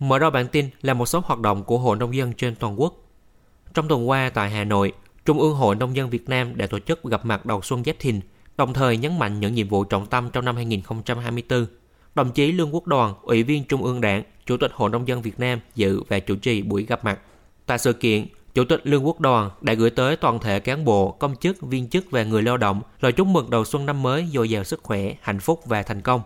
Mở đầu bản tin là một số hoạt động của Hội Nông dân trên toàn quốc. Trong tuần qua tại Hà Nội, Trung ương Hội Nông dân Việt Nam đã tổ chức gặp mặt đầu xuân Giáp Thìn, đồng thời nhấn mạnh những nhiệm vụ trọng tâm trong năm 2024. Đồng chí Lương Quốc Đoàn, Ủy viên Trung ương Đảng, Chủ tịch Hội Nông dân Việt Nam dự và chủ trì buổi gặp mặt. Tại sự kiện, Chủ tịch Lương Quốc Đoàn đã gửi tới toàn thể cán bộ, công chức, viên chức và người lao động lời chúc mừng đầu xuân năm mới dồi dào sức khỏe, hạnh phúc và thành công.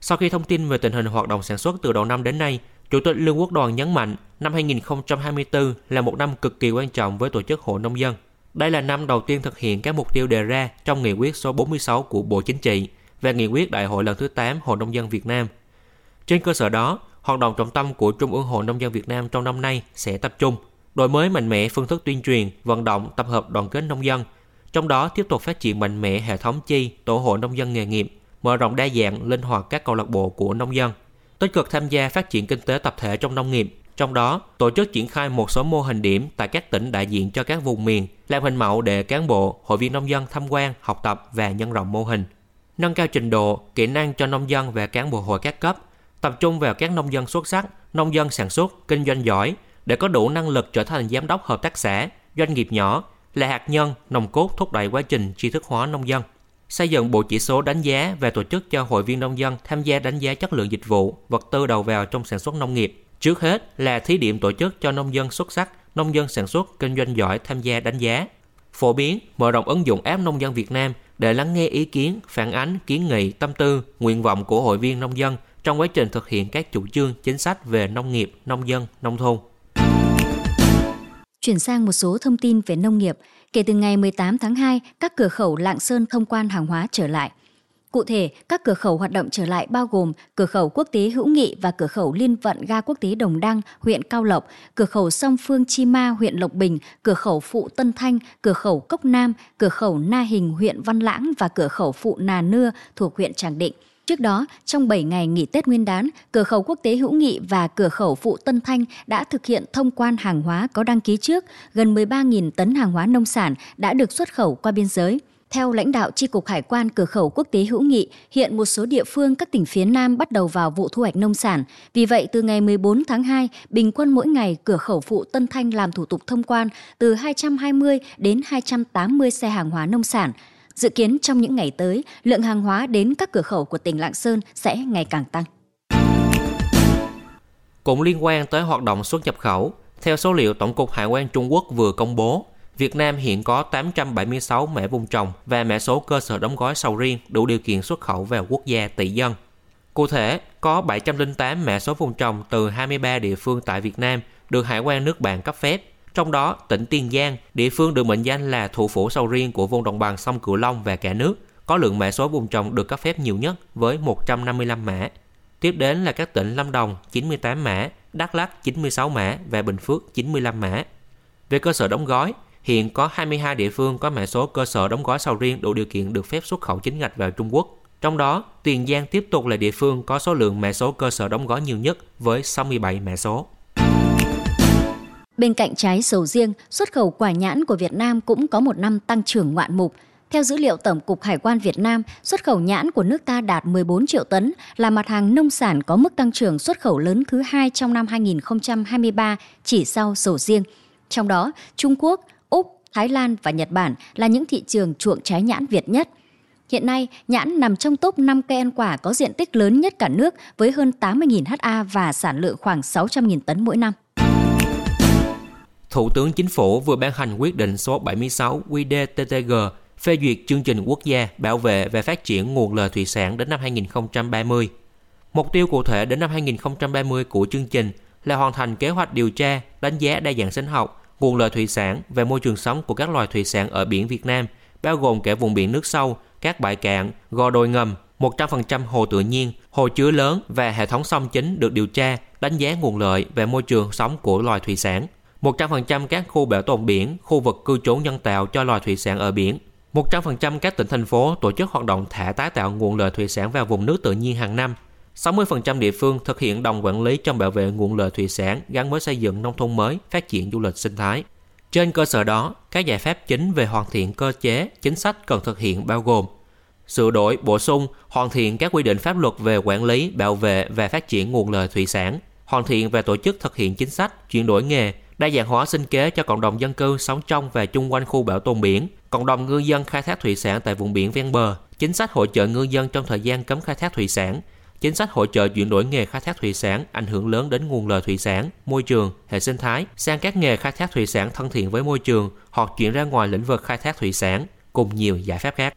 Sau khi thông tin về tình hình hoạt động sản xuất từ đầu năm đến nay, Chủ tịch Lương Quốc Đoàn nhấn mạnh năm 2024 là một năm cực kỳ quan trọng với tổ chức Hội Nông dân. Đây là năm đầu tiên thực hiện các mục tiêu đề ra trong nghị quyết số 46 của Bộ Chính trị về nghị quyết Đại hội lần thứ 8 Hội Nông dân Việt Nam. Trên cơ sở đó, hoạt động trọng tâm của Trung ương Hội Nông dân Việt Nam trong năm nay sẽ tập trung đổi mới mạnh mẽ phương thức tuyên truyền, vận động, tập hợp đoàn kết nông dân, trong đó tiếp tục phát triển mạnh mẽ hệ thống chi, tổ hội nông dân nghề nghiệp, mở rộng đa dạng, linh hoạt các câu lạc bộ của nông dân, tích cực tham gia phát triển kinh tế tập thể trong nông nghiệp, trong đó, tổ chức triển khai một số mô hình điểm tại các tỉnh đại diện cho các vùng miền, làm hình mẫu để cán bộ, hội viên nông dân tham quan, học tập và nhân rộng mô hình. Nâng cao trình độ, kỹ năng cho nông dân và cán bộ hội các cấp, tập trung vào các nông dân xuất sắc, nông dân sản xuất, kinh doanh giỏi để có đủ năng lực trở thành giám đốc hợp tác xã, doanh nghiệp nhỏ, là hạt nhân, nòng cốt thúc đẩy quá trình tri thức hóa nông dân xây dựng bộ chỉ số đánh giá về tổ chức cho hội viên nông dân tham gia đánh giá chất lượng dịch vụ, vật tư đầu vào trong sản xuất nông nghiệp. Trước hết là thí điểm tổ chức cho nông dân xuất sắc, nông dân sản xuất, kinh doanh giỏi tham gia đánh giá. Phổ biến, mở rộng ứng dụng app nông dân Việt Nam để lắng nghe ý kiến, phản ánh, kiến nghị, tâm tư, nguyện vọng của hội viên nông dân trong quá trình thực hiện các chủ trương, chính sách về nông nghiệp, nông dân, nông thôn. Chuyển sang một số thông tin về nông nghiệp, kể từ ngày 18 tháng 2, các cửa khẩu Lạng Sơn thông quan hàng hóa trở lại. Cụ thể, các cửa khẩu hoạt động trở lại bao gồm cửa khẩu quốc tế Hữu Nghị và cửa khẩu liên vận ga quốc tế Đồng Đăng, huyện Cao Lộc, cửa khẩu song phương Chi Ma, huyện Lộc Bình, cửa khẩu phụ Tân Thanh, cửa khẩu Cốc Nam, cửa khẩu Na Hình, huyện Văn Lãng và cửa khẩu phụ Nà Nưa thuộc huyện Tràng Định. Trước đó, trong 7 ngày nghỉ Tết Nguyên đán, cửa khẩu quốc tế Hữu Nghị và cửa khẩu phụ Tân Thanh đã thực hiện thông quan hàng hóa có đăng ký trước, gần 13.000 tấn hàng hóa nông sản đã được xuất khẩu qua biên giới. Theo lãnh đạo Tri Cục Hải quan Cửa khẩu Quốc tế Hữu Nghị, hiện một số địa phương các tỉnh phía Nam bắt đầu vào vụ thu hoạch nông sản. Vì vậy, từ ngày 14 tháng 2, bình quân mỗi ngày cửa khẩu phụ Tân Thanh làm thủ tục thông quan từ 220 đến 280 xe hàng hóa nông sản. Dự kiến trong những ngày tới, lượng hàng hóa đến các cửa khẩu của tỉnh Lạng Sơn sẽ ngày càng tăng. Cũng liên quan tới hoạt động xuất nhập khẩu, theo số liệu Tổng cục Hải quan Trung Quốc vừa công bố, Việt Nam hiện có 876 mẻ vùng trồng và mẻ số cơ sở đóng gói sầu riêng đủ điều kiện xuất khẩu vào quốc gia tỷ dân. Cụ thể, có 708 mẻ số vùng trồng từ 23 địa phương tại Việt Nam được Hải quan nước bạn cấp phép. Trong đó, tỉnh Tiền Giang, địa phương được mệnh danh là thủ phủ sầu riêng của vùng đồng bằng sông Cửu Long và cả nước, có lượng mã số vùng trồng được cấp phép nhiều nhất với 155 mã. Tiếp đến là các tỉnh Lâm Đồng 98 mã, Đắk Lắk 96 mã và Bình Phước 95 mã. Về cơ sở đóng gói, hiện có 22 địa phương có mã số cơ sở đóng gói sầu riêng đủ điều kiện được phép xuất khẩu chính ngạch vào Trung Quốc. Trong đó, Tiền Giang tiếp tục là địa phương có số lượng mã số cơ sở đóng gói nhiều nhất với 67 mã số. Bên cạnh trái sầu riêng, xuất khẩu quả nhãn của Việt Nam cũng có một năm tăng trưởng ngoạn mục. Theo dữ liệu Tổng cục Hải quan Việt Nam, xuất khẩu nhãn của nước ta đạt 14 triệu tấn, là mặt hàng nông sản có mức tăng trưởng xuất khẩu lớn thứ hai trong năm 2023, chỉ sau sầu riêng. Trong đó, Trung Quốc, Úc, Thái Lan và Nhật Bản là những thị trường chuộng trái nhãn Việt nhất. Hiện nay, nhãn nằm trong top 5 cây ăn quả có diện tích lớn nhất cả nước với hơn 80.000 ha và sản lượng khoảng 600.000 tấn mỗi năm. Thủ tướng Chính phủ vừa ban hành quyết định số 76 QĐ-TTG phê duyệt chương trình quốc gia bảo vệ và phát triển nguồn lợi thủy sản đến năm 2030. Mục tiêu cụ thể đến năm 2030 của chương trình là hoàn thành kế hoạch điều tra, đánh giá đa dạng sinh học, nguồn lợi thủy sản và môi trường sống của các loài thủy sản ở biển Việt Nam, bao gồm cả vùng biển nước sâu, các bãi cạn, gò đồi ngầm, 100% hồ tự nhiên, hồ chứa lớn và hệ thống sông chính được điều tra, đánh giá nguồn lợi và môi trường sống của loài thủy sản. 100% các khu bảo tồn biển, khu vực cư trú nhân tạo cho loài thủy sản ở biển. 100% các tỉnh thành phố tổ chức hoạt động thả tái tạo nguồn lợi thủy sản vào vùng nước tự nhiên hàng năm. 60% địa phương thực hiện đồng quản lý trong bảo vệ nguồn lợi thủy sản gắn với xây dựng nông thôn mới, phát triển du lịch sinh thái. Trên cơ sở đó, các giải pháp chính về hoàn thiện cơ chế, chính sách cần thực hiện bao gồm sửa đổi, bổ sung, hoàn thiện các quy định pháp luật về quản lý, bảo vệ và phát triển nguồn lợi thủy sản, hoàn thiện về tổ chức thực hiện chính sách, chuyển đổi nghề, đa dạng hóa sinh kế cho cộng đồng dân cư sống trong và chung quanh khu bảo tồn biển, cộng đồng ngư dân khai thác thủy sản tại vùng biển ven bờ, chính sách hỗ trợ ngư dân trong thời gian cấm khai thác thủy sản, chính sách hỗ trợ chuyển đổi nghề khai thác thủy sản ảnh hưởng lớn đến nguồn lợi thủy sản, môi trường, hệ sinh thái. Sang các nghề khai thác thủy sản thân thiện với môi trường hoặc chuyển ra ngoài lĩnh vực khai thác thủy sản cùng nhiều giải pháp khác.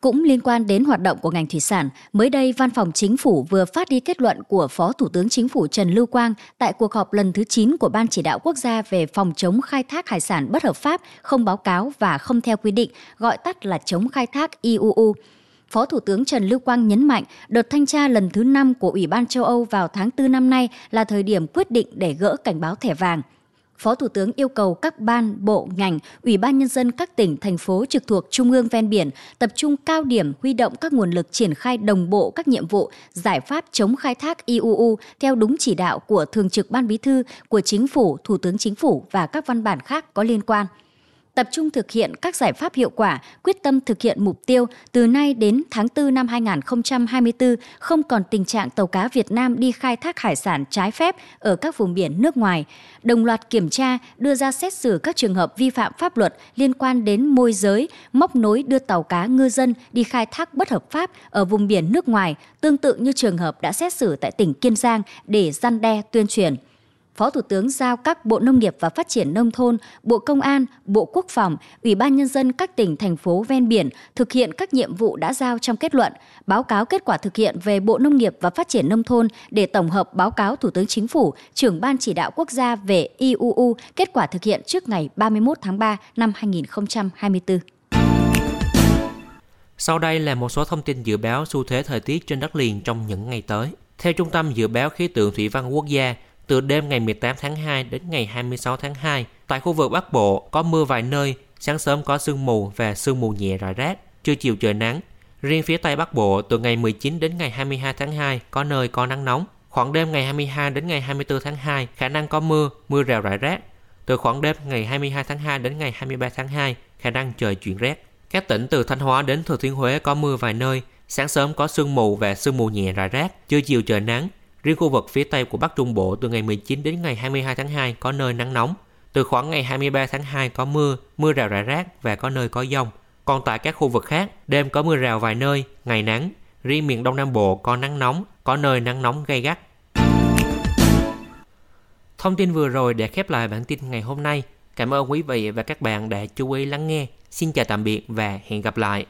Cũng liên quan đến hoạt động của ngành thủy sản, mới đây Văn phòng Chính phủ vừa phát đi kết luận của Phó Thủ tướng Chính phủ Trần Lưu Quang tại cuộc họp lần thứ 9 của Ban chỉ đạo quốc gia về phòng chống khai thác hải sản bất hợp pháp, không báo cáo và không theo quy định, gọi tắt là chống khai thác IUU. Phó Thủ tướng Trần Lưu Quang nhấn mạnh, đợt thanh tra lần thứ 5 của Ủy ban châu Âu vào tháng 4 năm nay là thời điểm quyết định để gỡ cảnh báo thẻ vàng. Phó Thủ tướng yêu cầu các ban, bộ, ngành, Ủy ban Nhân dân các tỉnh, thành phố trực thuộc Trung ương ven biển tập trung cao điểm huy động các nguồn lực triển khai đồng bộ các nhiệm vụ, giải pháp chống khai thác IUU theo đúng chỉ đạo của Thường trực Ban Bí thư, của Chính phủ, Thủ tướng Chính phủ và các văn bản khác có liên quan tập trung thực hiện các giải pháp hiệu quả, quyết tâm thực hiện mục tiêu từ nay đến tháng 4 năm 2024 không còn tình trạng tàu cá Việt Nam đi khai thác hải sản trái phép ở các vùng biển nước ngoài, đồng loạt kiểm tra, đưa ra xét xử các trường hợp vi phạm pháp luật liên quan đến môi giới, móc nối đưa tàu cá ngư dân đi khai thác bất hợp pháp ở vùng biển nước ngoài, tương tự như trường hợp đã xét xử tại tỉnh Kiên Giang để gian đe tuyên truyền. Phó Thủ tướng giao các Bộ Nông nghiệp và Phát triển Nông thôn, Bộ Công an, Bộ Quốc phòng, Ủy ban Nhân dân các tỉnh, thành phố ven biển thực hiện các nhiệm vụ đã giao trong kết luận, báo cáo kết quả thực hiện về Bộ Nông nghiệp và Phát triển Nông thôn để tổng hợp báo cáo Thủ tướng Chính phủ, trưởng Ban chỉ đạo quốc gia về IUU kết quả thực hiện trước ngày 31 tháng 3 năm 2024. Sau đây là một số thông tin dự báo xu thế thời tiết trên đất liền trong những ngày tới. Theo Trung tâm Dự báo Khí tượng Thủy văn Quốc gia, từ đêm ngày 18 tháng 2 đến ngày 26 tháng 2, tại khu vực Bắc Bộ có mưa vài nơi, sáng sớm có sương mù và sương mù nhẹ rải rác, trưa chiều trời nắng. Riêng phía Tây Bắc Bộ từ ngày 19 đến ngày 22 tháng 2 có nơi có nắng nóng. Khoảng đêm ngày 22 đến ngày 24 tháng 2 khả năng có mưa, mưa rào rải rác. Từ khoảng đêm ngày 22 tháng 2 đến ngày 23 tháng 2 khả năng trời chuyển rét. Các tỉnh từ Thanh Hóa đến Thừa Thiên Huế có mưa vài nơi, sáng sớm có sương mù và sương mù nhẹ rải rác, trưa chiều trời nắng, Riêng khu vực phía Tây của Bắc Trung Bộ từ ngày 19 đến ngày 22 tháng 2 có nơi nắng nóng. Từ khoảng ngày 23 tháng 2 có mưa, mưa rào rải rác và có nơi có dông. Còn tại các khu vực khác, đêm có mưa rào vài nơi, ngày nắng. Riêng miền Đông Nam Bộ có nắng nóng, có nơi nắng nóng gay gắt. Thông tin vừa rồi đã khép lại bản tin ngày hôm nay. Cảm ơn quý vị và các bạn đã chú ý lắng nghe. Xin chào tạm biệt và hẹn gặp lại.